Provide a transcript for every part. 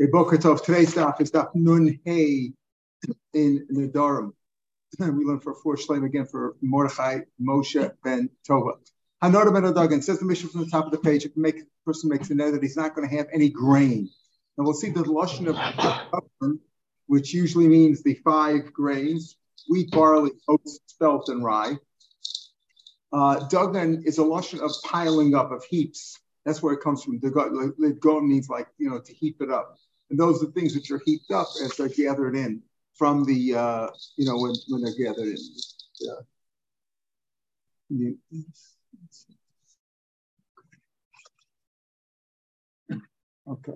Tov, today's daf is daf Nun Hey in Nedarim. we learn for four shleim again for Mordechai Moshe ben Tova. Hanoda ben Adagan says the mission from the top of the page. If the make, person makes the net that he's not going to have any grain, and we'll see the lashon of which usually means the five grains: wheat, barley, oats, spelt, and rye. Uh, Dagan is a lashon of piling up of heaps. That's where it comes from. The go means like you know to heap it up. And those are things which are heaped up as they're gathered in from the, uh, you know, when, when they're gathered in. Yeah. Okay.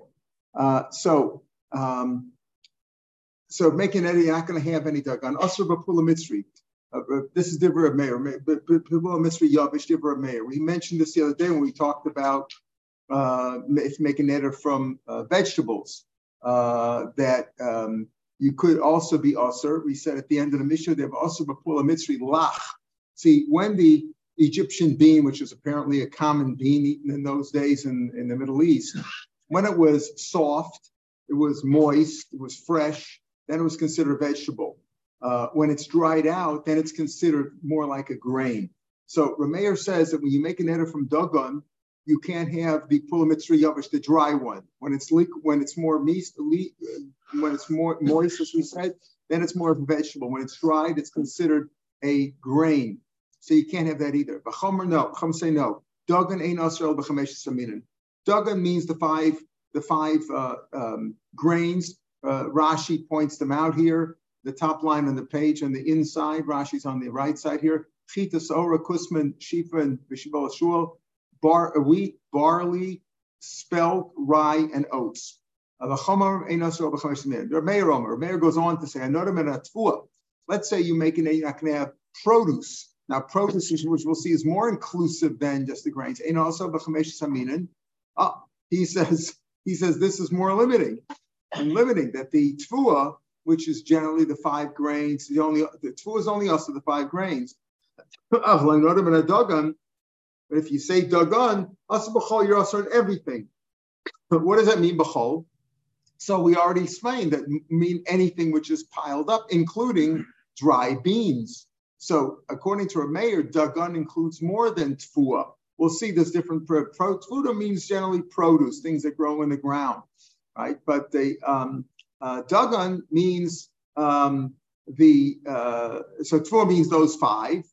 Uh, so, um, so making any, not going to have any dagan. Asr b'pula mitzri. Uh, uh, this is Dibra of Meir. Pula mitzri yavish Dibra. We mentioned this the other day when we talked about uh, if making neder from uh, vegetables uh, that um, you could also be usher. We said at the end of the Mishnah, they have usher b'pula mitzri lach. See, when the Egyptian bean, which was apparently a common bean eaten in those days in, in the Middle East, when it was soft, it was moist, it was fresh, then it was considered vegetable. Uh, when it's dried out, then it's considered more like a grain. So Rameir says that when you make an eder from Dagon, you can't have the pula mitzri yavish, the dry one. When it's leak, when it's more moist, when it's more moist, as we said, then it's more of a vegetable. When it's dried, it's considered a grain. So you can't have that either. B'chomer no, chum say no. Dagan ein asrael b'chamesh saminin. Dagan means the five, the five uh, um, grains. Uh, Rashi points them out here. The top line on the page on the inside. Rashi's on the right side here. Chita Sora, Kusman, Shifa, and Bishibol Shul bar, wheat, barley, spelt, rye, and oats. The mayor goes on to say, let's say you make an have produce. Now, produce, which we'll see, is more inclusive than just the grains. And also, ah, he says, he says this is more limiting and limiting that the tfua, which is generally the five grains, the only the tfua is only also the five grains. But if you say dagan, asabachol, you're also on everything. But what does that mean, bachol? So we already explained that mean anything which is piled up, including dry beans. So according to a mayor, dagan includes more than tfua. We'll see there's different pro, tfua means generally produce, things that grow in the ground, right? But the um, uh, means um, the uh, so tfua means those five,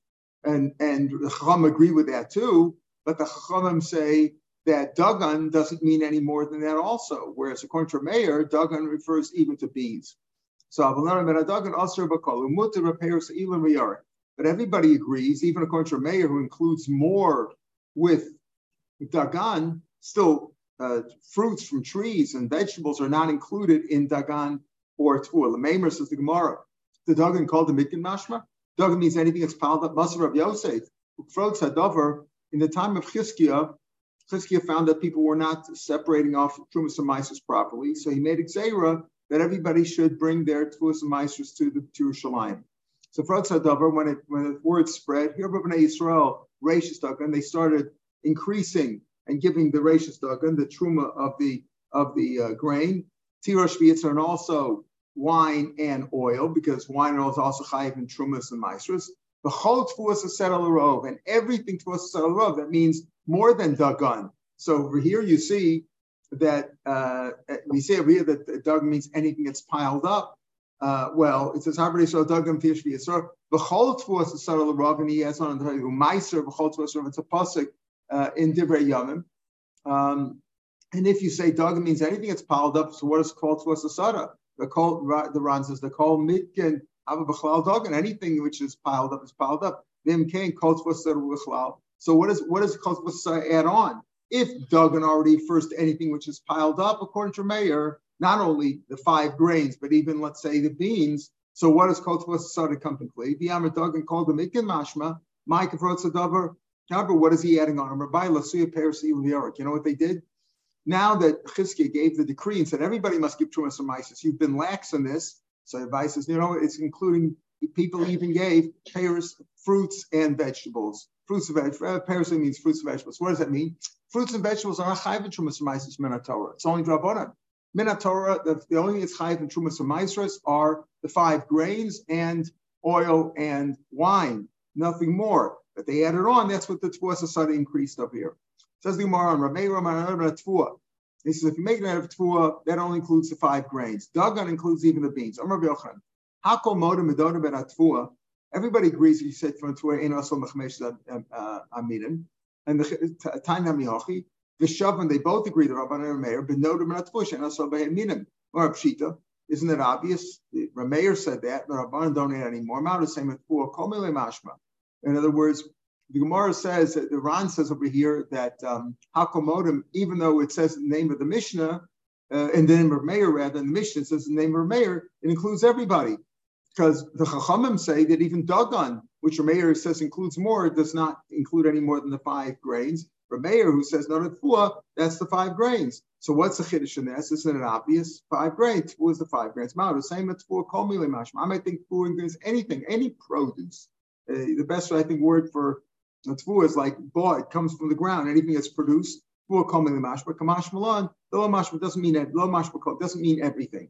and and the Chacham agree with that too. But the Chachamim say that Dagan doesn't mean any more than that also. Whereas according to Meir, Dagan refers even to bees. So but everybody agrees, even according to Meir, who includes more with Dagan, still uh, fruits from trees and vegetables are not included in Dagan or. The Maimer says the Gemara, the Dagan called the Mikin Mashma. Means anything that's piled up. Masar of Yosef, Frotz in the time of Chizkiah, Chizkiah found that people were not separating off Trumas and Mises properly, so he made a that everybody should bring their Trumas and Mises to the to Yerushalayim. So Frotz Hadover, when it when the word spread, here Bnei Israel, Rashis Dagan, they started increasing and giving the Rashis Dagan, the Truma of the of the uh, grain, Tirosh and also wine and oil, because wine and oil is also chayiv in trumas and maestros. The whole tfuas is set rov, and everything tfuas is set rov. That means more than dagan. So over here you see that uh, we say over here that dug means anything that's piled up. Uh, well, it says Habri so dagam tishvi yisrael. The whole tfuas is set rov, and he has on the meiser the whole tfuas It's a pasuk uh, in divrei yamim. Um, and if you say dagam means anything that's piled up, so what is called tfuas asara? The call the Ran says the call mitkin have a b'chlal dog and anything which is piled up is piled up. Vim kain So what is what does kol add on? If Dagan already refers to anything which is piled up, according to Meir, not only the five grains, but even let's say the beans. So what does kol to come complete? The Dagan called the mitkin mashma. Mike Davar. What is he adding on? You know what they did? Now that Chizkiah gave the decree and said everybody must give trumas from ISIS, you've been lax in this. So advice is, you know, it's including people even gave pears, fruits and vegetables. Fruits and vegetables. Uh, pears means fruits and vegetables. What does that mean? Fruits and vegetables are chayv trumas from ISIS Torah. It's only drabonan. Minatora, the, the only that's chayiv in Trumas and are the five grains and oil and wine, nothing more. But they added on, that's what the Tfuah Sasada increased up here. Says the Gemara on He says, if you make it out of Tfuah, that only includes the five grains. Dagan includes even the beans. Amar Yochan. Hakol Moda Medona Ben Tfuah. Everybody agrees that you said from Tfuah in also Mechmesh uh, Amidim. And the Time Namiyochi. The Shavan, they both agree that Rabban and Rameir, but no Tfuah, and also Beheminim. Or Pshita. Isn't it obvious? The Rameir said that, but Rabban don't need any more. Mount the same with Tfuah. Mashma. In other words, the Gemara says that the Ran says over here that um, Hakomodim, even though it says the name of the Mishnah, uh, and the name of Meir rather than the Mishnah says the name of Meir, it includes everybody. Because the Chachamim say that even Dagon, which Meir says includes more, does not include any more than the five grains. Rameir, who says not at Fua, that's the five grains. So what's the chiddush in this? Isn't it obvious? Five grains. Is the five grains? Mao, the same as Fua, Kol I might think Fua includes anything, any produce. Uh, the best, I think, word for Tfu is like boy, it comes from the ground. Anything that's produced, Tfu coming the mashma, kamash. The lo mashma doesn't mean lo mashma doesn't mean everything.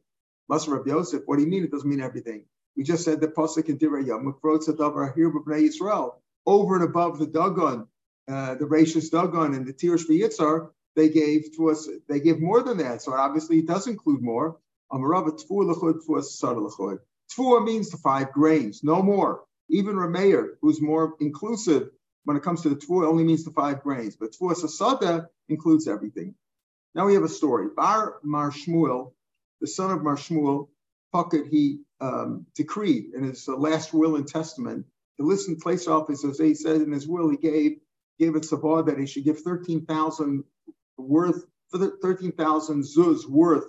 Masar Rabbi Yosef, what do you mean? It doesn't mean everything. We just said the pasuk in Divrei Yom, Yisrael, over and above the Dagon, uh, the Rashis Dagon and the Tirish Yitzhar, they gave to us. They give more than that. So obviously it does include more. Amarava Tfu lechud Tfu Tfu means the five grains, no more. Even Rameir, who's more inclusive, when it comes to the tvua, only means the five grains, but tvua sasada includes everything. Now we have a story. Bar Mar Shmuel, the son of Mar Shmuel, Puckett, he um, decreed in his uh, last will and testament to listen place office, as he said in his will, he gave gave it Sabah that he should give 13,000 worth, 13,000 zuz worth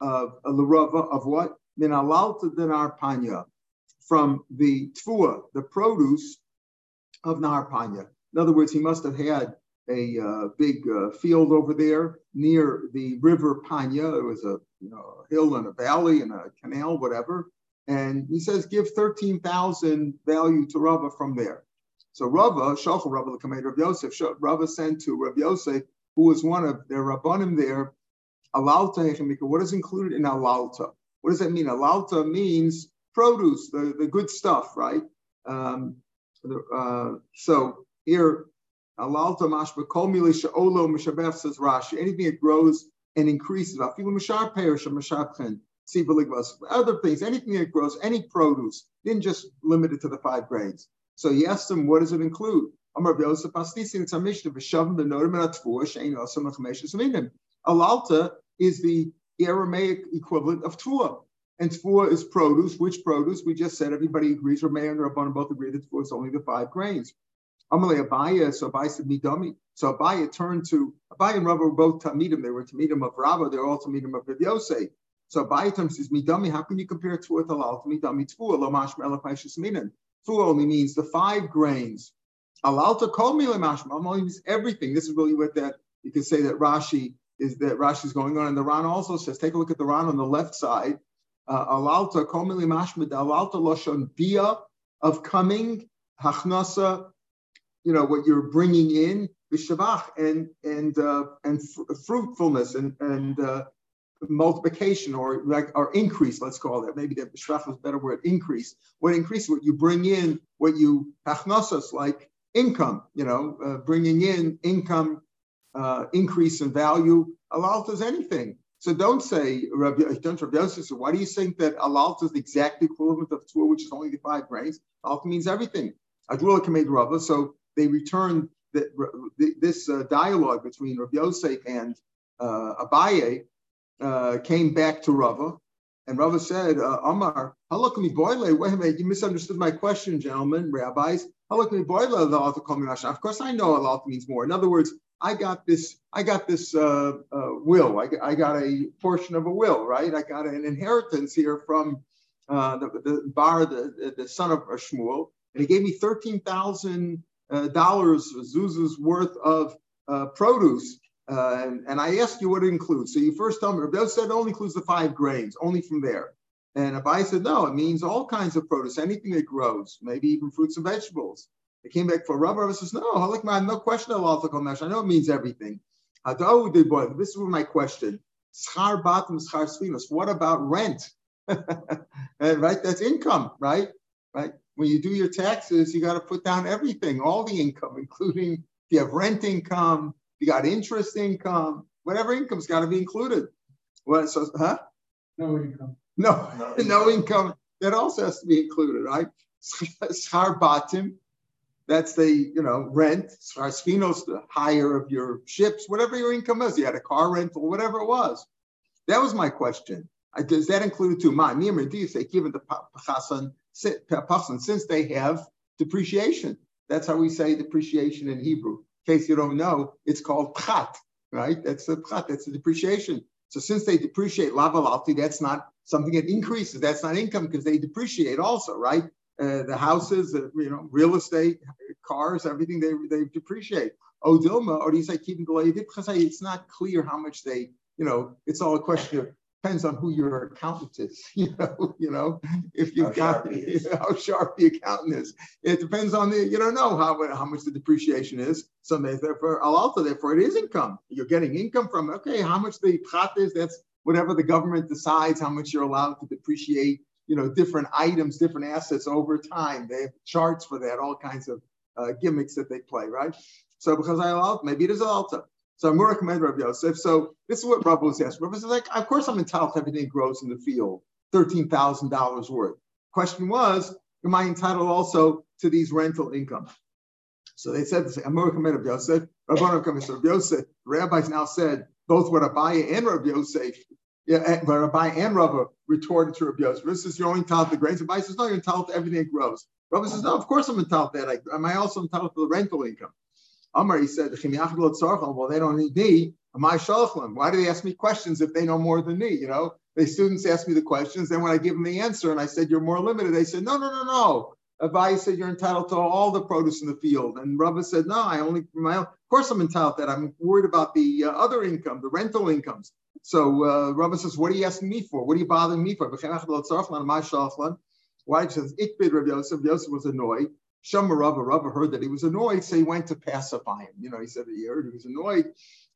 of a larava of what? Min alalta dinar panya, from the tvua, the produce of Naharpanya. In other words, he must have had a uh, big uh, field over there near the river Panya. It was a you know, a hill and a valley and a canal, whatever. And he says, give 13,000 value to Rava from there. So Rava, Shachal Rava, the commander of Yosef, Rava sent to Rav Yosef, who was one of their Rabbanim there, Alalta Hechemika. What is included in Alalta? What does that mean? Alalta means produce, the, the good stuff, right? Um, uh, so here, alalta mashba kol mili she'olo mishabef says Rashi. Anything that grows and increases, afilu mishar perish or mishabchen. Other things, anything that grows, any produce, didn't just limit it to the five grains. So he asked him, what does it include? Alalta is the Aramaic equivalent of tua. And tefua is produce. Which produce? We just said everybody agrees. or Rameir and Rabban both agree that tefua is only the five grains. Amalei Abaya, so Abaya said midami. So Abaya turned to Abaya and Rabba were both Tamidim. They were Tamidim of Rabba. They were all Tamidim of Rav. So Abaya turns says midami. How can you compare tefua to midami tefua? Lo mashma elapashis minan. Tefua only means the five grains. Alalta kol mile mashma only means everything. This is really what that you can say that Rashi is that Rashi is going on. And the Ran also says, take a look at the Ran on the left side alalta komili mashmid alalta loshon bia of coming hachnasa, you know what you're bringing in b'shavach and and uh, and fr- fruitfulness and and uh, multiplication or like or increase. Let's call it. maybe the b'shavach is better word. Increase. What increase? What you bring in? What you hachnasas like income. You know, uh, bringing in income, uh, increase in value. Alalta is anything. So don't say, Rabbi, don't Rabbi Yosef, so why do you think that alalta is the exact equivalent of tua, which is only the five grains? Alalta means everything. Adrula Kamed Rabba. So they returned the, the, this uh, dialogue between Rabbi Yosef and uh, Abaye uh, came back to Rava, and Rava said, uh, Amar, halakami boile, wait a minute, you misunderstood my question, gentlemen, rabbis. Halakami boile, the Of course, I know alalta means more. In other words, I got this, I got this uh, uh, will. I, I, got a portion of a will, right? I got an inheritance here from uh, the, the bar, the, the son of Shmuel, and he gave me thirteen thousand uh, dollars, zuz's worth of uh, produce. Uh, and, and, I asked you what it includes. So you first tell me, Rabbi said it only includes the five grains, only from there. And Abai said, no, it means all kinds of produce, anything that grows, maybe even fruits and vegetables. It came back for Rabbi. Rabbi says, no, Halik no question of Alta Komesh. I know it means everything. Oh, this is my question. Schar bottom, schar svinos. What about rent? right? That's income, right? Right. When you do your taxes, you got to put down everything, all the income, including if you have rent income, you got interest income, whatever income's got to be included. What? So, huh? No income. No, no, no income. That also has to be included, right? Schar batim, that's the you know rent. Schar spinos, the hire of your ships, whatever your income is. You had a car rental, whatever it was. That was my question. Does that include too? My you say given the pachasan since they have depreciation? That's how we say depreciation in Hebrew. In case you don't know, it's called pchat, right? That's the pchat. That's the depreciation. So since they depreciate lavalalti, that's not something that increases. That's not income because they depreciate also, right? Uh, the houses, uh, you know, real estate, cars, everything they they depreciate. Odilma, or do you say keeping the It's not clear how much they, you know, it's all a question of depends on who your accountant is. You know, you know, if you've how got sharp how sharp the accountant is. It depends on the you don't know how how much the depreciation is. So therefore, also therefore it is income. You're getting income from okay, how much the prat is. That's whatever the government decides how much you're allowed to depreciate. You know, different items, different assets over time. They have charts for that, all kinds of uh, gimmicks that they play, right? So because I allowed, maybe it is alta. So I'm recommend Rabbi Yosef. So this is what Rabbi was asking. Rabbi was like, of course I'm entitled to everything that grows in the field, $13,000 worth. Question was, am I entitled also to these rental income? So they said, I'm recommend Rabbi Yosef. Rabbi Yosef. Rabbis now said, both what Abaye and Rabbi Yosef, yeah, but Rabbi and Rabbi retorted to Rabbi Yosef. This is you're only entitled to the grains. Rabbi says, no, you're entitled to everything that grows. Rabbi says, no, of course I'm entitled to that. Am I also entitled to the rental income? Amar, he said, well, they don't need me. Am I shalachlim? Why do they ask me questions if they know more than me? You know, the students ask me the questions. Then when I give them the answer and I said, you're more limited, they said, no, no, no, no. Abai said, you're entitled to all the produce in the field. And Rabba said, no, I only, my own. Of course I'm entitled to that. I'm worried about the uh, other income, the rental incomes. So uh, Rabba says, what are you asking me for? What are you bothering me for? Why? He says, Ikbid Rabbi Yosef. Yosef was annoyed. Shama Rava, Rava heard that he was annoyed, so he went to pacify him. You know, he said he heard he was annoyed.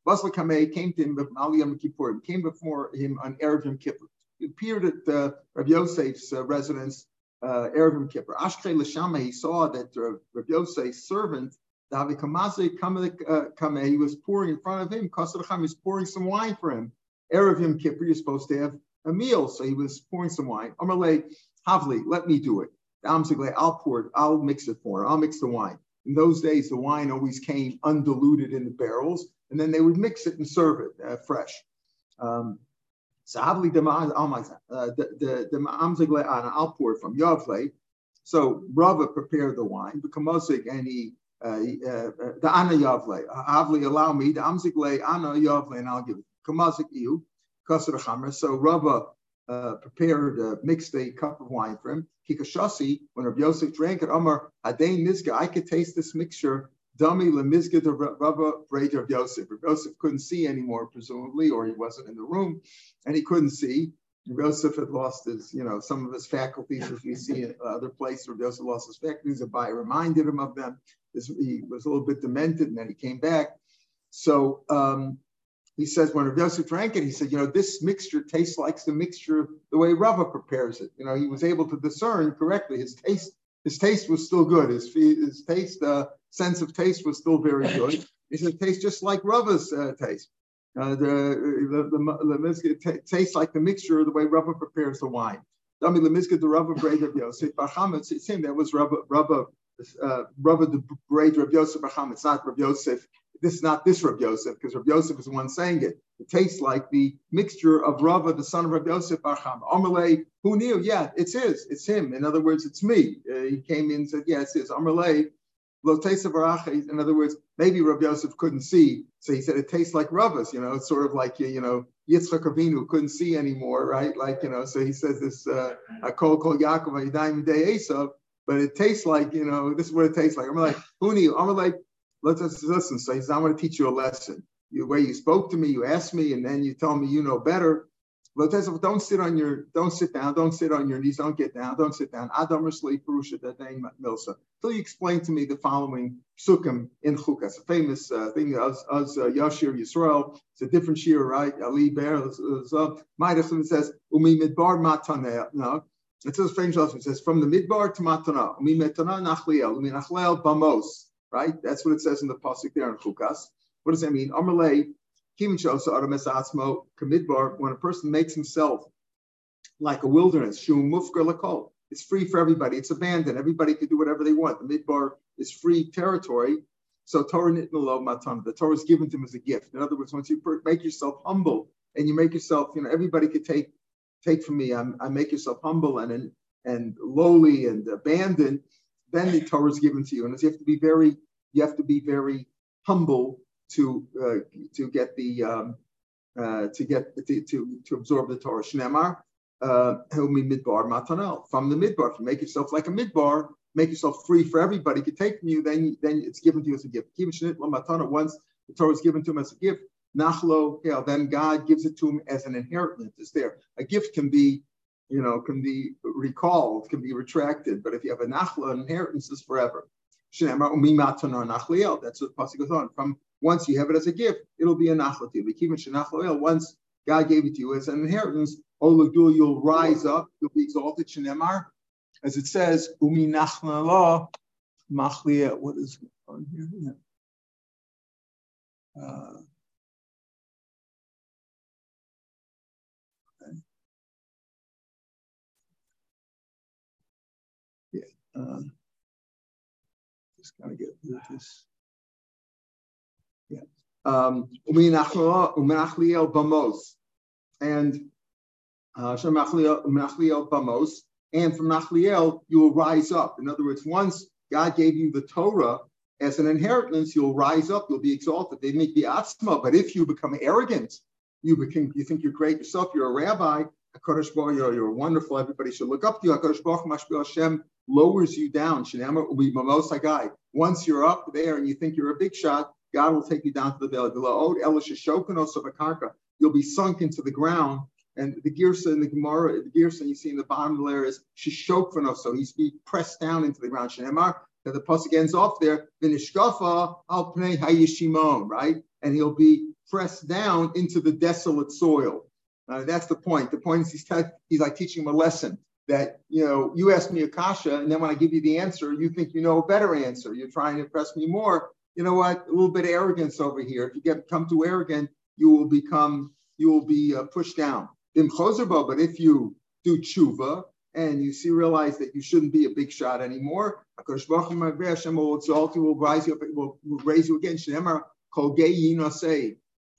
Basla Kameh came to him Yom Kippur, came before him on Erev Yom Kippur. He appeared at uh, Rabbi Yosef's uh, residence, uh, Erev Yom Kippur. Ashkei Lashama, he saw that uh, Rabbi Yosef's servant, Davi Kamase Kameh, he was pouring in front of him, Kasar he was pouring some wine for him. Erev Yom Kippur, you're supposed to have a meal, so he was pouring some wine. Amalei, Havli, let me do it. The Amzigle, I'll pour it, I'll mix it for him, I'll mix the wine. In those days, the wine always came undiluted in the barrels, and then they would mix it and serve it uh, fresh. Um, so uh, I'll pour it from Yavle. So Rava prepared the wine, the kamosik, and he uh, uh, the ana Yavle. Avli allow me the amzigle ana Yavle, and I'll give it. So Rava uh, prepared, uh, mixed a cup of wine for him. Kikashasi, when Rabbi Yosef drank it, Amar, Adain Mizga, I could taste this mixture. Dummy lemizga the Rabba Braid of Yosef. Rabbi Yosef couldn't see anymore, presumably, or he wasn't in the room, and he couldn't see. Rabbi Yosef had lost his, you know, some of his faculties, as we see in other places. Rabbi Yosef lost his faculties. Abai reminded him of them. He was a little bit demented, and then he came back. So um, he says when Rav Yosef drank it, he said, you know, this mixture tastes like the mixture the way Rava prepares it. You know, he was able to discern correctly. His taste, his taste was still good. His his taste, uh, sense of taste was still very good. He said, it tastes just like Rava's uh, taste. Uh, the the, the, tastes like the mixture of the way Rava prepares the wine. Dami lemizka the Rava braid of Yosef Barchametz. It's him that was Rava Rava uh, Rava the braid of Yosef Barchametz, not Rav Yosef this is not this Rav Yosef, because Rav Yosef is the one saying it. It tastes like the mixture of Rava, the son of Rav Yosef Barcham. Amalei, who knew? Yeah, it's his. It's him. In other words, it's me. Uh, he came in and said, yeah, it's his. Amalei, lo In other words, maybe Rav Yosef couldn't see. So he said, it tastes like Rava's, you know, it's sort of like, you know, Yitzchak Avinu couldn't see anymore, right? Like, you know, so he says this, uh, kol kol Yaakov Yadayim Esav, but it tastes like, you know, this is what it tastes like. I'm like, who knew? I'm like, let's, listen. So he says, I'm going to teach you a lesson. The way you spoke to me, you asked me, and then you tell me you know better. Don't sit on your, don't sit down, don't sit on your knees, don't get down, don't sit down. Adam Perusha Milsa. Till you explain to me the following sukkim in Chukas, a famous uh, thing, as, as uh, Yashir Yisrael. It's a different shir, right? Ali Bear, Maidachim says, Umi Midbar Mataneh. No, it says famous It says, from the Midbar to Matana, Umi Metana Nachliel, Umi Nachliel Bamos, right? That's what it says in the Pasuk there in Chukas. What does that mean? Amalei when a person makes himself like a wilderness, it's free for everybody. It's abandoned. Everybody can do whatever they want. The midbar is free territory. So Torah matan. The Torah is given to him as a gift. In other words, once you make yourself humble and you make yourself, you know, everybody could take take from me. I'm, I make yourself humble and and lowly and abandoned. Then the Torah is given to you, and you have to be very, you have to be very humble to uh, to get the um, uh, to get to, to, to absorb the Torah. Shnemar uh, midbar matanel from the midbar. If you make yourself like a midbar, make yourself free for everybody to take from you. Then then it's given to you as a gift. Once the Torah is given to him as a gift, nachlo, then God gives it to him as an inheritance. It's there. A gift can be you know, can be recalled, can be retracted. But if you have a nachla, inheritance is forever. That's what the pasuk goes on. From once you have it as a gift, it'll be a nachlati. Once God gave it to you as an inheritance, olagdul, you'll rise up, you'll be exalted. Shenemar, as it says, umi nachnala machlia. What is on here? Uh, Uh, just gotta get this. Yeah. Um, and uh, and from Nachliel you will rise up. In other words, once God gave you the Torah as an inheritance, you'll rise up, you'll be exalted. They make the atzma, but if you become arrogant, you become, you think you're great yourself, you're a rabbi, Baruch you're, you're wonderful, everybody should look up to you. Baruch Hashem lowers you down. Once you're up there and you think you're a big shot, God will take you down to the valley. You'll be sunk into the ground. And the Girsa in the Gemara, the Girsa you see in the bottom layer is Shishokvano. So he's be pressed down into the ground. Shenemar, that the pasuk ends off there, Vinishkafa al pnei hayishimon, right? And he'll be pressed down into the desolate soil. Uh, that's the point. The point is he's, te- he's like teaching him a lesson that, you know, you ask me a kasha, and then when I give you the answer, you think you know a better answer. You're trying to impress me more you know what, a little bit of arrogance over here. If you get come too arrogant, you will become, you will be uh, pushed down. But if you do tshuva and you see realize that you shouldn't be a big shot anymore, Hashem will exalt you, will rise you up, will, will raise you again.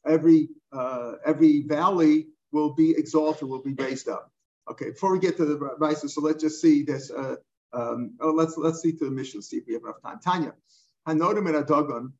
Every uh, every valley will be exalted, will be raised up. Okay, before we get to the advice, so let's just see this. Uh, um, oh, let's let's see to the mission, see if we have enough time. Tanya. Hanodim and Adagon.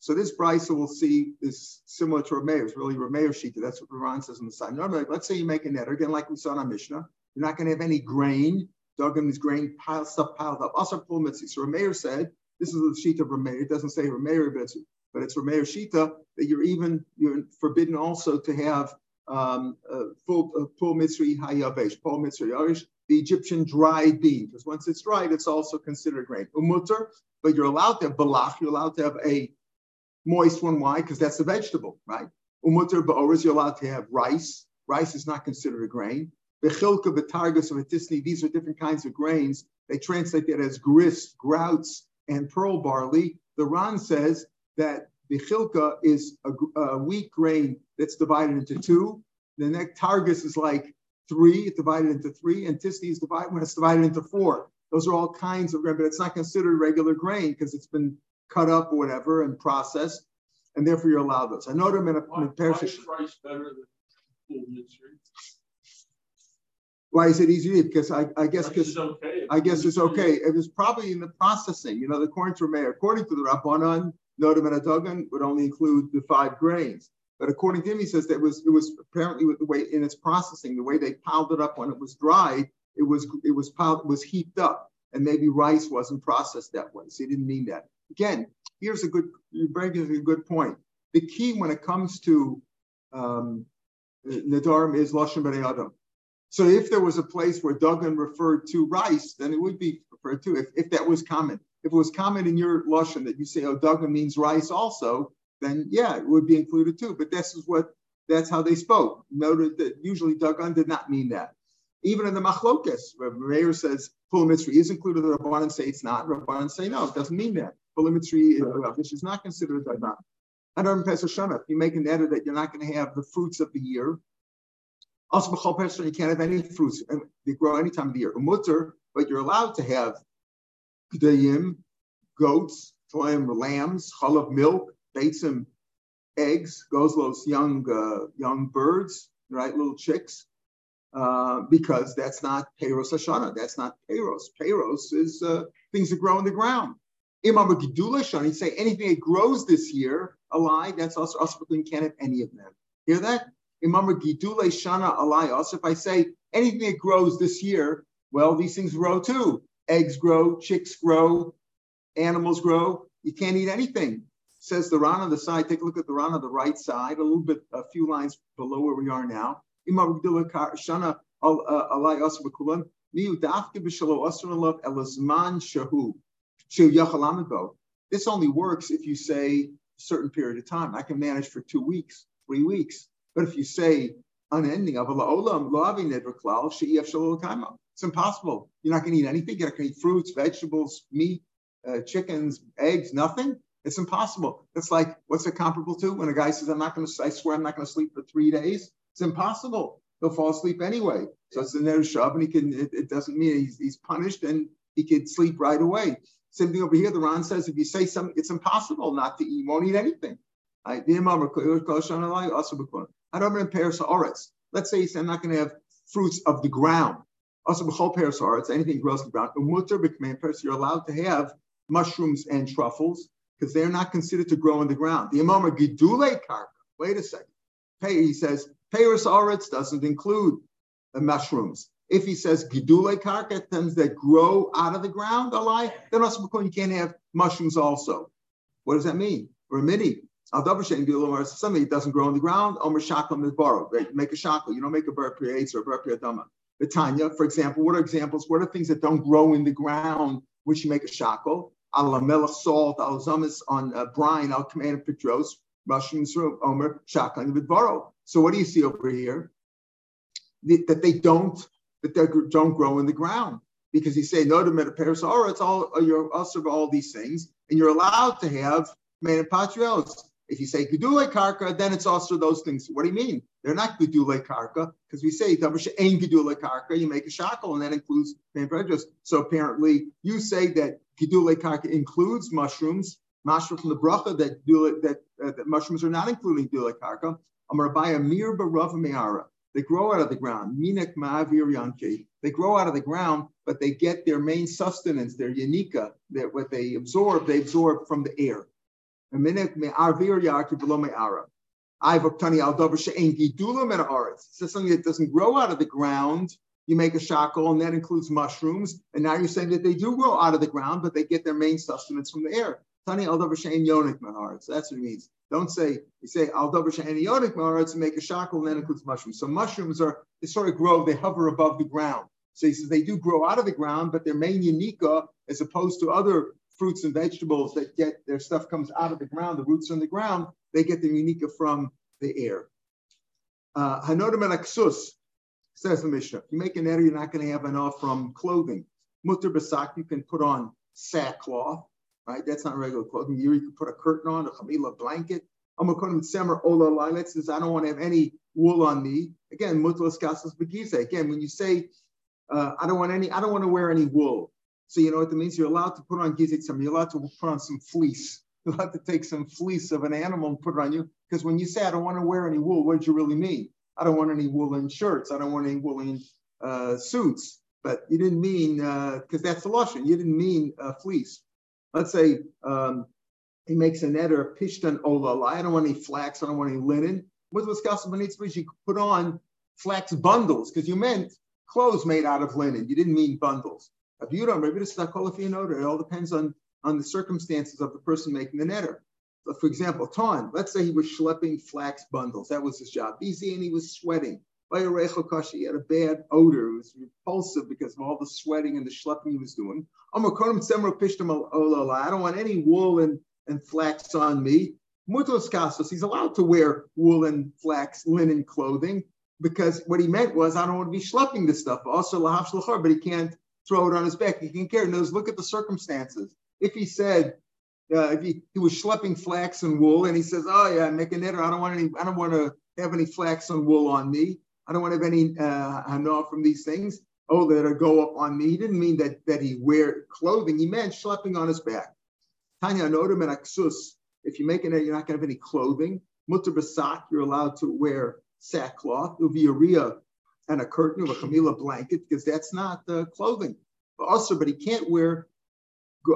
So this Brisa we'll see is similar to Rameir. It's really Rameir Shita. That's what Ron says on the side. Normally, let's say you make a netter, again, like we saw in our Mishnah. You're not going to have any grain. Dagan is grain piled, stuff piled up. Also, Pul So Rameir said, this is the Shita of Rameir. It doesn't say Rameir, but it's, but it's Rameir Shita, that you're even, you're forbidden also to have um, uh, uh, Pul Mitzri Hayavesh, Pul Mitzri Yavish, the Egyptian dried bean, because once it's dried, it's also considered grain. Umutter, but you're allowed to have balach, you're allowed to have a moist one. Why? Because that's a vegetable, right? Umutter ba'oris, you're allowed to have rice. Rice is not considered a grain. Bechilka, betargus, and batisni, these are different kinds of grains. They translate that as grist, grouts, and pearl barley. The Ran says that bechilka is a, a wheat grain that's divided into two. The next targus is like three, it's divided into three, and tisni is divided when it's divided into four. Those are all kinds of grain, but it's not considered regular grain because it's been cut up or whatever and processed, and therefore you're allowed those. I know them in a, why, in why is rice better than why is it easy? Because I, I guess because okay. I guess it's okay. It was probably in the processing. You know, according to Rameir, according to the Rabbanon, Nodam and Adogan would only include the five grains. But according to him, he says that it was it was apparently with the way in its processing, the way they piled it up when it was dried, it was it was piled, was heaped up, and maybe rice wasn't processed that way. So he didn't mean that. Again, here's a good you bring a good point. The key when it comes to um, is Lashon B'nai Adam. So if there was a place where Dagan referred to rice, then it would be referred to if, if that was common. If it was common in your Lashon that you say, oh, Dagan means rice also, then yeah, it would be included too. But this is what that's how they spoke. Noted that usually Dagan did not mean that. Even in the Machlokas, where Meir says Pulimitri is included, the Rabbanan say it's not. Rabbanan say no, it doesn't mean that. Pulimitri, uh, which is not considered Dagan. And Pesach Shana, if you make an edit that you're not going to have the fruits of the year, also b'chol Pesach you can't have any fruits. They grow any time of the year. Umutter, but you're allowed to have gedayim, goats, toim, lambs, chalav, milk, beitzim, eggs, gozlos, young uh, young birds, right, little chicks, uh, because that's not Peros Hashana. That's not Peros. Peros is uh, things that grow in the ground. Imam Gedula Shana, say anything that grows this year, a lie, that's also also can't have any of them. Hear that? Imam Gedule Shana alai. Also, if I say anything that grows this year, well, these things grow too. Eggs grow, chicks grow, animals grow. You can't eat anything says the Ran on the side. Take a look at the Ran on the right side, a little bit, a few lines below where we are now. Uh, shahu This only works if you say a certain period of time. I can manage for two weeks, three weeks. But if you say unending, of it's impossible. You're not going to eat anything. You're not going to eat fruits, vegetables, meat, uh, chickens, eggs, nothing. It's impossible. It's like, what's it comparable to when a guy says, I'm not going to, I swear I'm not going to sleep for three days? It's impossible. He'll fall asleep anyway. So it's a ner shove, and he can, it, it, doesn't mean he's, he's punished and he can sleep right away. Same thing over here. The Ran says, if you say something, it's impossible not to eat. You won't eat anything. Let's say he I'm not going to have fruits of the ground. Also, anything grows in the ground. You're allowed to have mushrooms and truffles because they're not considered to grow in the ground. The Imam Gidule Karka, wait a second. He says, Peiros Aretz doesn't include the mushrooms. If he says Gidule Karka, things that grow out of the ground, a lie, then also you can't have mushrooms also. What does that mean? Remidi. Somebody doesn't grow in the ground, Omer Shaklam is borrowed. Right? Make a shakal. You don't make a bar or a bar dama. The Tanya, for example, what are examples? What are things that don't grow in the ground, which you make a shackle? al melech salt, al zamis on uh, brine, al command pitros, mushrooms from omer, shaklan vidvaro. So what do you see over here? The, that they don't, that they don't grow in the ground. Because you say no to metaparis, it's all you're also all these things, and you're allowed to have man If you say gedule karka, then it's also those things. What do you mean? They're not gedule karka because we say ain't gedule karka. You make a shackle, and that includes man So apparently, you say that Gidule karka includes mushrooms, mushroom from the bracha that that, uh, that mushrooms are not including Gidule karka. Amarabaya mir barav me'ara. They grow out of the ground. Minek ma'avir yanke. They grow out of the ground, but they get their main sustenance, their yanika, that what they absorb, they absorb from the air. So something that doesn't grow out of the ground, you make a shackle, and that includes mushrooms. And now you're saying that they do grow out of the ground, but they get their main sustenance from the air. Tani. That's what it means. Don't say you say al yonik maharetz and make a shackle, and that includes mushrooms. So mushrooms are they sort of grow, they hover above the ground. So he says they do grow out of the ground, but their main unica, as opposed to other fruits and vegetables that get their stuff comes out of the ground, the roots in the ground, they get their unica from the air. Uh, Hanodim and aksus, Says the Mishnah, if you make an error, you're not going to have enough from clothing. Mutter basak, you can put on sackcloth, right? That's not regular clothing. You can put a curtain on, a chamila blanket. I'm going Amakonim semer ola lilet I don't want to have any wool on me. Again, mutlas kasas begiza. Again, when you say, uh, I don't want any, I don't want to wear any wool. So you know what that means? You're allowed to put on gizit some. You're allowed to put on some fleece. You're allowed to take some fleece of an animal and put it on you. Because when you say I don't want to wear any wool, what did you really mean? I don't want any woolen shirts. I don't want any woolen uh, suits. But you didn't mean, because uh, that's the lotion, you didn't mean uh, fleece. Let's say um, he makes a net or pishtan olala. I don't want any flax. I don't want any linen. With Wisconsin you put on flax bundles because you meant clothes made out of linen. You didn't mean bundles. Maybe it's not called a you it all depends on, on the circumstances of the person making the netter. for example, Ton, let's say he was schlepping flax bundles. That was his job. Easy, and he was sweating. He had a bad odor. It was repulsive because of all the sweating and the schlepping he was doing. I don't want any wool and, and flax on me. Mutos kasos, he's allowed to wear wool and flax linen clothing because what he meant was, I don't want to be schlepping this stuff. Also, but he can't throw it on his back. He carry it. Knows, look at the circumstances. If he said, uh, if he, he was schlepping flax and wool, and he says, "Oh yeah, make a knitter. I don't want any. I don't want to have any flax and wool on me. I don't want to have any uh, from these things. Oh, that'll go up on me." He didn't mean that that he wear clothing. He meant schlepping on his back. Tanya nodim and aksus. If you make it, you're not going to have any clothing. Mutter basak, you're allowed to wear sackcloth. Uviaria and a curtain or a chamila blanket because that's not uh, clothing. Also, but he can't wear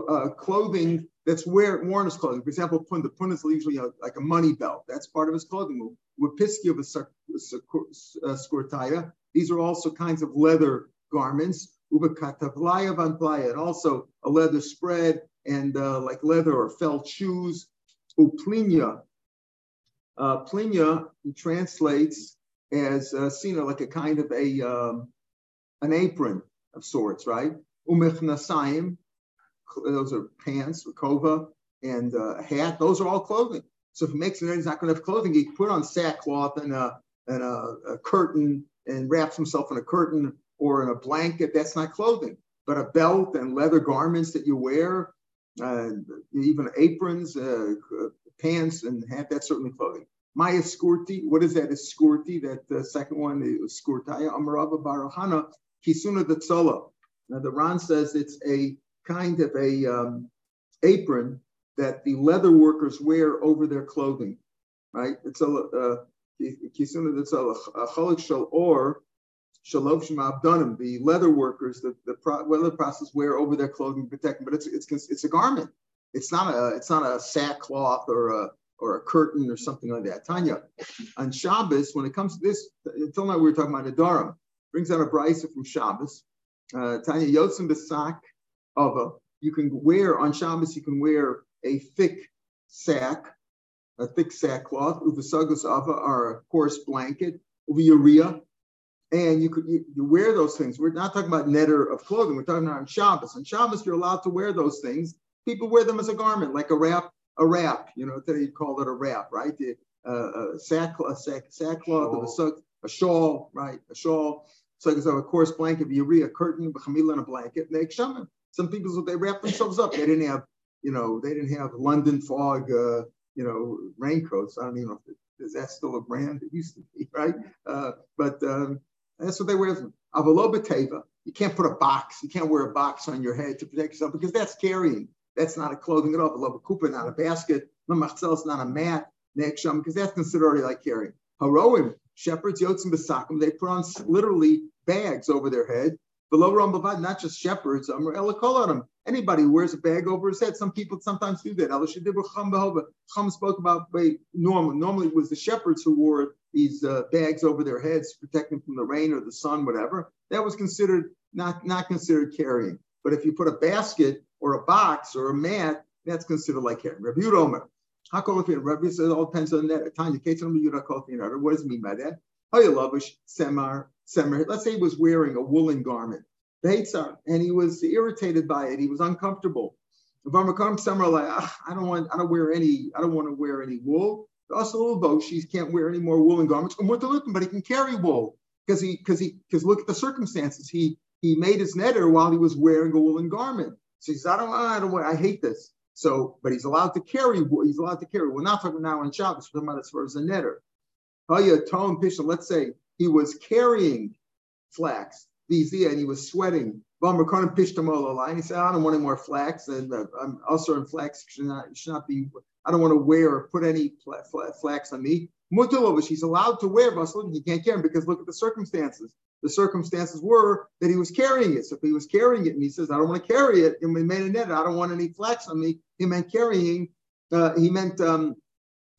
uh, clothing that's wear, worn as clothing. For example, pun, the pun is usually a, like a money belt. That's part of his clothing. With piski of a uh, skurtaya, these are also kinds of leather garments. And also a leather spread and uh, like leather or felt shoes. Uplinya. Uh, plinya translates as uh, seen like a kind of a um, an apron of sorts, right? Umechnasayim, those are pants, kova, and uh, hat. Those are all clothing. So if he makes it, he's not going to have clothing. He can put on sackcloth and a and a, a curtain and wraps himself in a curtain or in a blanket. That's not clothing. But a belt and leather garments that you wear, uh, even aprons, uh, pants, and hat, that's certainly clothing. Maya Skurti, what is that? Is Skurti, that the second one Skurtaya, Amarava Baruhana, Kisuna Datsola. Now the Ran says it's a kind of a um, apron that the leather workers wear over their clothing, right? It's a uh, Kisuna Datsola, Chalik Shal or Shalov Shema Abdanim, the leather workers, the, the pro, leather process wear over their clothing to protect them, but it's, it's, it's a garment. It's not a, it's not a sackcloth or a, or a curtain or something like that. Tanya, on Shabbos, when it comes to this, until now we were talking about a Durham, brings out a brisa from Shabbos. Uh, Tanya, Yotzim Besak Ava, you can wear on Shabbos, you can wear a thick sack, a thick sackcloth, Uvasagos Ava, or a coarse blanket, Uviuria, and you could you, you, wear those things. We're not talking about netter of clothing. We're talking about on Shabbos. On Shabbos, you're allowed to wear those things. People wear them as a garment, like a wrap a wrap. You know, today you call it a wrap, right? The, uh, a sackcloth, a sack, sackcloth of a, sack, a shawl, right? A shawl. So it's a coarse blanket, a curtain, a chamila, and a blanket. And they shaman. Some people, they wrap themselves up. They didn't have, you know, they didn't have London fog, uh, you know, raincoats. I don't even know if it, is that still a brand? It used to be, right? Uh, but um, that's what they wear. Avalobeteva. You can't put a box. You can't wear a box on your head to protect yourself because that's carrying. That's not a clothing at all. A kupa, not a basket. Lamachzel is not a mat. Neksham, because that's considered already like carrying. Haroim, shepherds, yotzim besakim, they put on literally bags over their head. Below Rambavad, not just shepherds, um, them. Anybody who wears a bag over his head, some people sometimes do that. Chum spoke about wait, normal. Normally it was the shepherds who wore these uh, bags over their heads to protect them from the rain or the sun, whatever. That was considered not, not considered carrying. But if you put a basket or a box or a mat, that's considered like carrying. Rabbi Omer. Rabbi says it all depends on that. Tanya What does it mean by that? A semar, Semar. Let's say he was wearing a woolen garment. And he was irritated by it. He was uncomfortable. A summer like ah, I don't want, I don't wear any, I don't want to wear any wool. Also, little she can't wear any more woolen garments. But he can carry wool because he, because he, because look at the circumstances. He he made his netter while he was wearing a woolen garment. So he says, I don't, I don't, I hate this. So, but he's allowed to carry, he's allowed to carry. We're not talking now on Shabbos, we're talking about as far as a netter. Oh yeah, Tom Pisha, let's say he was carrying flax, Z, and he was sweating. And he said, I don't want any more flax, and uh, I'm also in flax should not, should not be, I don't want to wear or put any flax on me. He's allowed to wear, but he can't carry him because look at the circumstances the circumstances were that he was carrying it. So if he was carrying it and he says, I don't want to carry it, and we made a net, I don't want any flax on me, he meant carrying, uh, he meant um,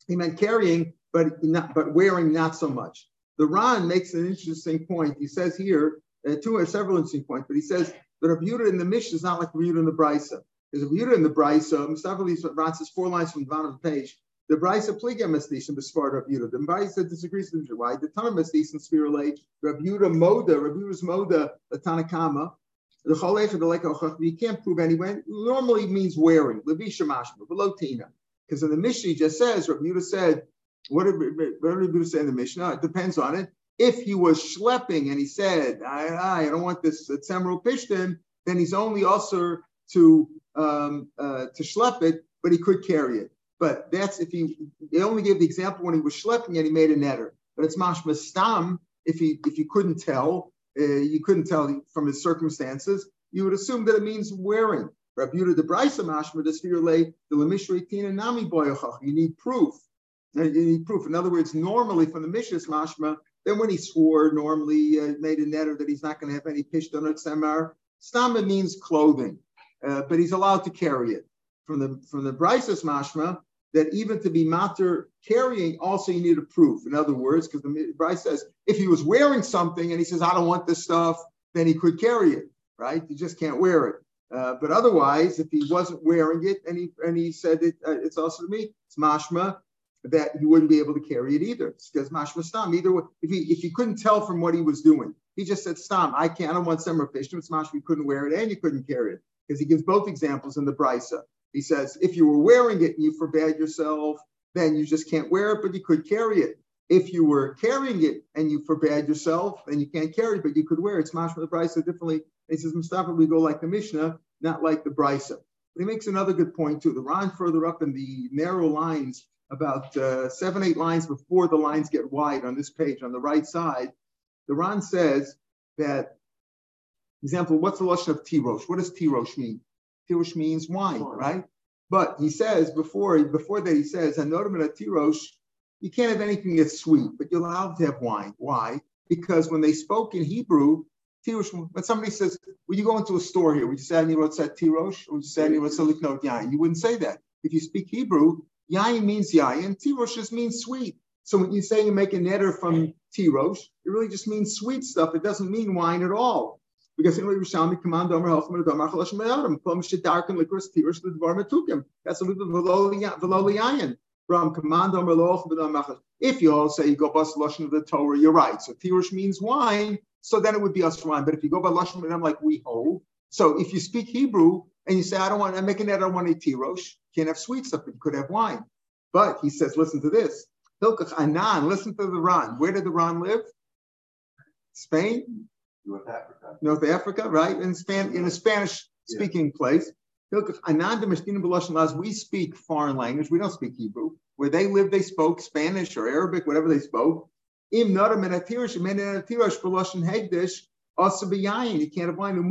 he meant carrying, but not but wearing not so much. The Ran makes an interesting point. He says here, uh, two or several interesting points, but he says that a in the Mishnah is not like a in the Brisa. There's a Yehuda in the Brisa, these Ran says four lines from the bottom of the page. The Brisa Pliga Mesdishim B'Sfar Rav Yudah. The Brisa disagrees with him. Why? The Tana Mesdishim Spirale Rav Yudah Moda Rav Yudah's Moda the Tanakama. The Cholech the Lekach you can't prove anyway. Normally means wearing Levisha Mashma below. Because in the Mishnah he just says Rav Yudah said what did, Rav Yudah say in the Mishnah? It depends on it. If he was schlepping and he said I, I don't want this Tzemru Pishtim, then he's only also to um, uh, to schlep it, but he could carry it. But that's if he they only gave the example when he was schlepping and he made a netter. But it's mashma stam if he if you couldn't tell, uh, you couldn't tell from his circumstances, you would assume that it means wearing. Rabbi de Brisa mashma lay the lemishri nami. You need proof. You need proof. In other words, normally from the mishras mashma, then when he swore, normally uh, made a netter that he's not going to have any pishton or tsemar. Stam means clothing, uh, but he's allowed to carry it. From the from the brisa's mashma, that even to be matter carrying, also you need a proof. In other words, because the Bryce says if he was wearing something and he says, I don't want this stuff, then he could carry it, right? You just can't wear it. Uh, but otherwise, if he wasn't wearing it and he and he said it, uh, it's also to me, it's mashma that he wouldn't be able to carry it either. It's because mashma stam. Either way, if he if he couldn't tell from what he was doing, he just said stam. I can't. I don't want summer fish. It's mashma. You couldn't wear it and you couldn't carry it because he gives both examples in the brisa. He says, if you were wearing it and you forbade yourself, then you just can't wear it, but you could carry it. If you were carrying it and you forbade yourself, then you can't carry it, but you could wear it. Smash with the brisa differently. And he says, Mustafa, we go like the Mishnah, not like the brisa. But he makes another good point too. The Ran further up in the narrow lines, about uh, seven, eight lines before the lines get wide on this page on the right side, the Ran says that, example, what's the lashon of tirosh? What does tirosh mean? Tirosh means wine, right? But he says before before that he says anodim and tirosh, you can't have anything that's sweet, but you're allowed to have wine. Why? Because when they spoke in Hebrew, tirosh. When somebody says, "When you go into a store here, would you say any said tirosh, would you say any wrote siliknot yain?" You wouldn't say that. If you speak Hebrew, yain means yain, tirosh just means sweet. So when you say you make a netter from tirosh, it really just means sweet stuff. It doesn't mean wine at all That's a little Veloli From command If you all say you go by Lashon of the Torah, you're right. So Tirosh means wine, so then it would be us wine. But if you go by Lashon B'Dam like we hold, so if you speak Hebrew and you say I don't want, I'm making that I don't want a Tirosh, can't have sweet stuff, but you could have wine. But he says, listen to this. Hilkach Anan, listen to the Ran. Where did the Ran live? Spain? North Africa. North Africa, right? In Span in a Spanish speaking yeah. place. We speak foreign language. We don't speak Hebrew. Where they lived, they spoke Spanish or Arabic, whatever they spoke. You can't have wine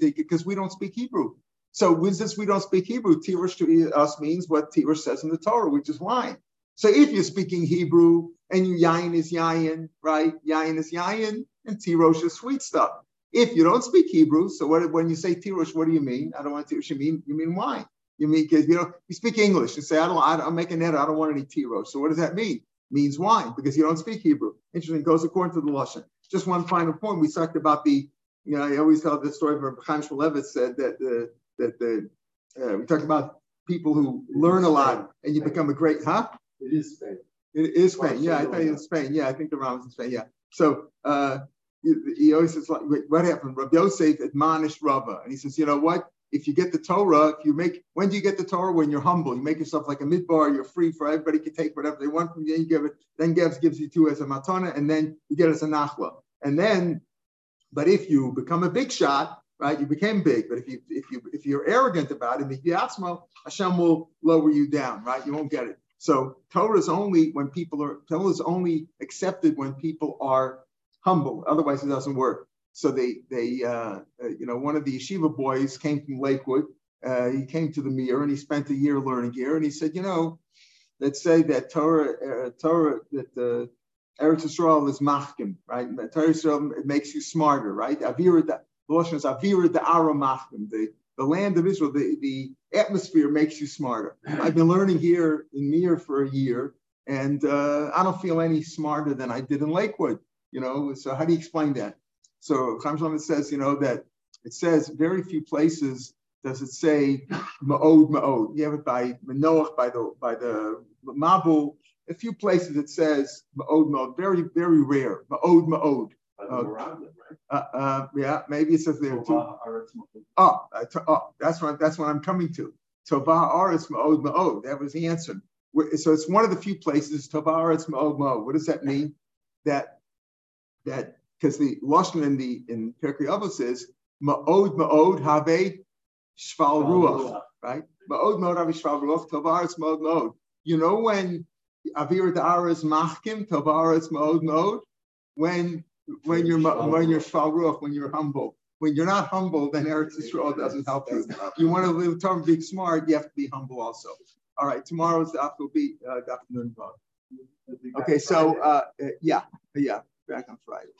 because we don't speak Hebrew. So since we don't speak Hebrew, Tirosh to us means what Tirosh says in the Torah, which is wine. So if you're speaking Hebrew and you is yayin, right? Yayin is yayin, and tirosh is sweet stuff. If you don't speak Hebrew, so what, when you say tirosh, what do you mean? I don't want tirosh. You mean you mean wine. You mean because you know you speak English and say I don't. I, am making that. I don't want any tirosh. So what does that mean? means wine because you don't speak Hebrew. Interesting. Goes according to the lashon. Just one final point. We talked about the. You know, I always tell the story where Chaim Shmulevitz said that the that the uh, we talked about people who learn a lot and you become a great huh it is Spain. It is Spain. Yeah, I think it's Spain. Yeah, I think the Ran is in Spain. Yeah. So uh, he, he, always says, like, what happened? Rabbi Yosef admonished Rava. And he says, you know what? If you get the Torah, if you make, when do you get the Torah? When you're humble. You make yourself like a midbar, you're free for everybody can take whatever they want from you. You give it, then Gevs gives you two as a matana, and then you get as a nachla. And then, but if you become a big shot, right? You became big, but if you if you if you're arrogant about it, the Hashem will lower you down, right? You won't get it. So Torah is only when people are Torah is only accepted when people are humble. Otherwise, it doesn't work. So they they uh, uh, you know one of the yeshiva boys came from Lakewood. Uh, he came to the Mir and he spent a year learning here. And he said, you know, let's say that Torah uh, Torah that the Eretz Yisrael is machkim, right? Torah Yisrael it makes you smarter, right? Avira the Lashon is Avira the Ara. The the land of Israel, the, the atmosphere makes you smarter. I've been learning here in Mir for a year, and uh, I don't feel any smarter than I did in Lakewood. You know, so how do you explain that? So Chaim Shlomo says, you know, that it says very few places does it say ma'od ma'od? You have it by Manoach, by the by the Mabul. A few places it says ma'od ma'od. Very very rare. Ma'od ma'od. Uh, uh, yeah, maybe it says there too. Oh, oh, that's what that's what I'm coming to. Tovah Aretz Ma'od Ma'od. That was the answer. So it's one of the few places Tovah Aretz Ma'od Ma'od. What does that mean? That that because the Lashon in the in Pirkei Avos says Ma'od Ma'od Have Shval Ruach, right? Ma'od Ma'od Have Shval Ruach. Tovah Aretz Ma'od Ma'od. You know when Avir Da'ar is Machkim, Tovah Aretz Ma'od Ma'od? When when you're when you're Shval Ruach, when you're humble. When you're not humble, then Eretz Yisrael doesn't help you. You want to live term being smart, you have to be humble also. All right, tomorrow's daf will be uh, afternoon. Okay, so uh, yeah, yeah, back on Friday.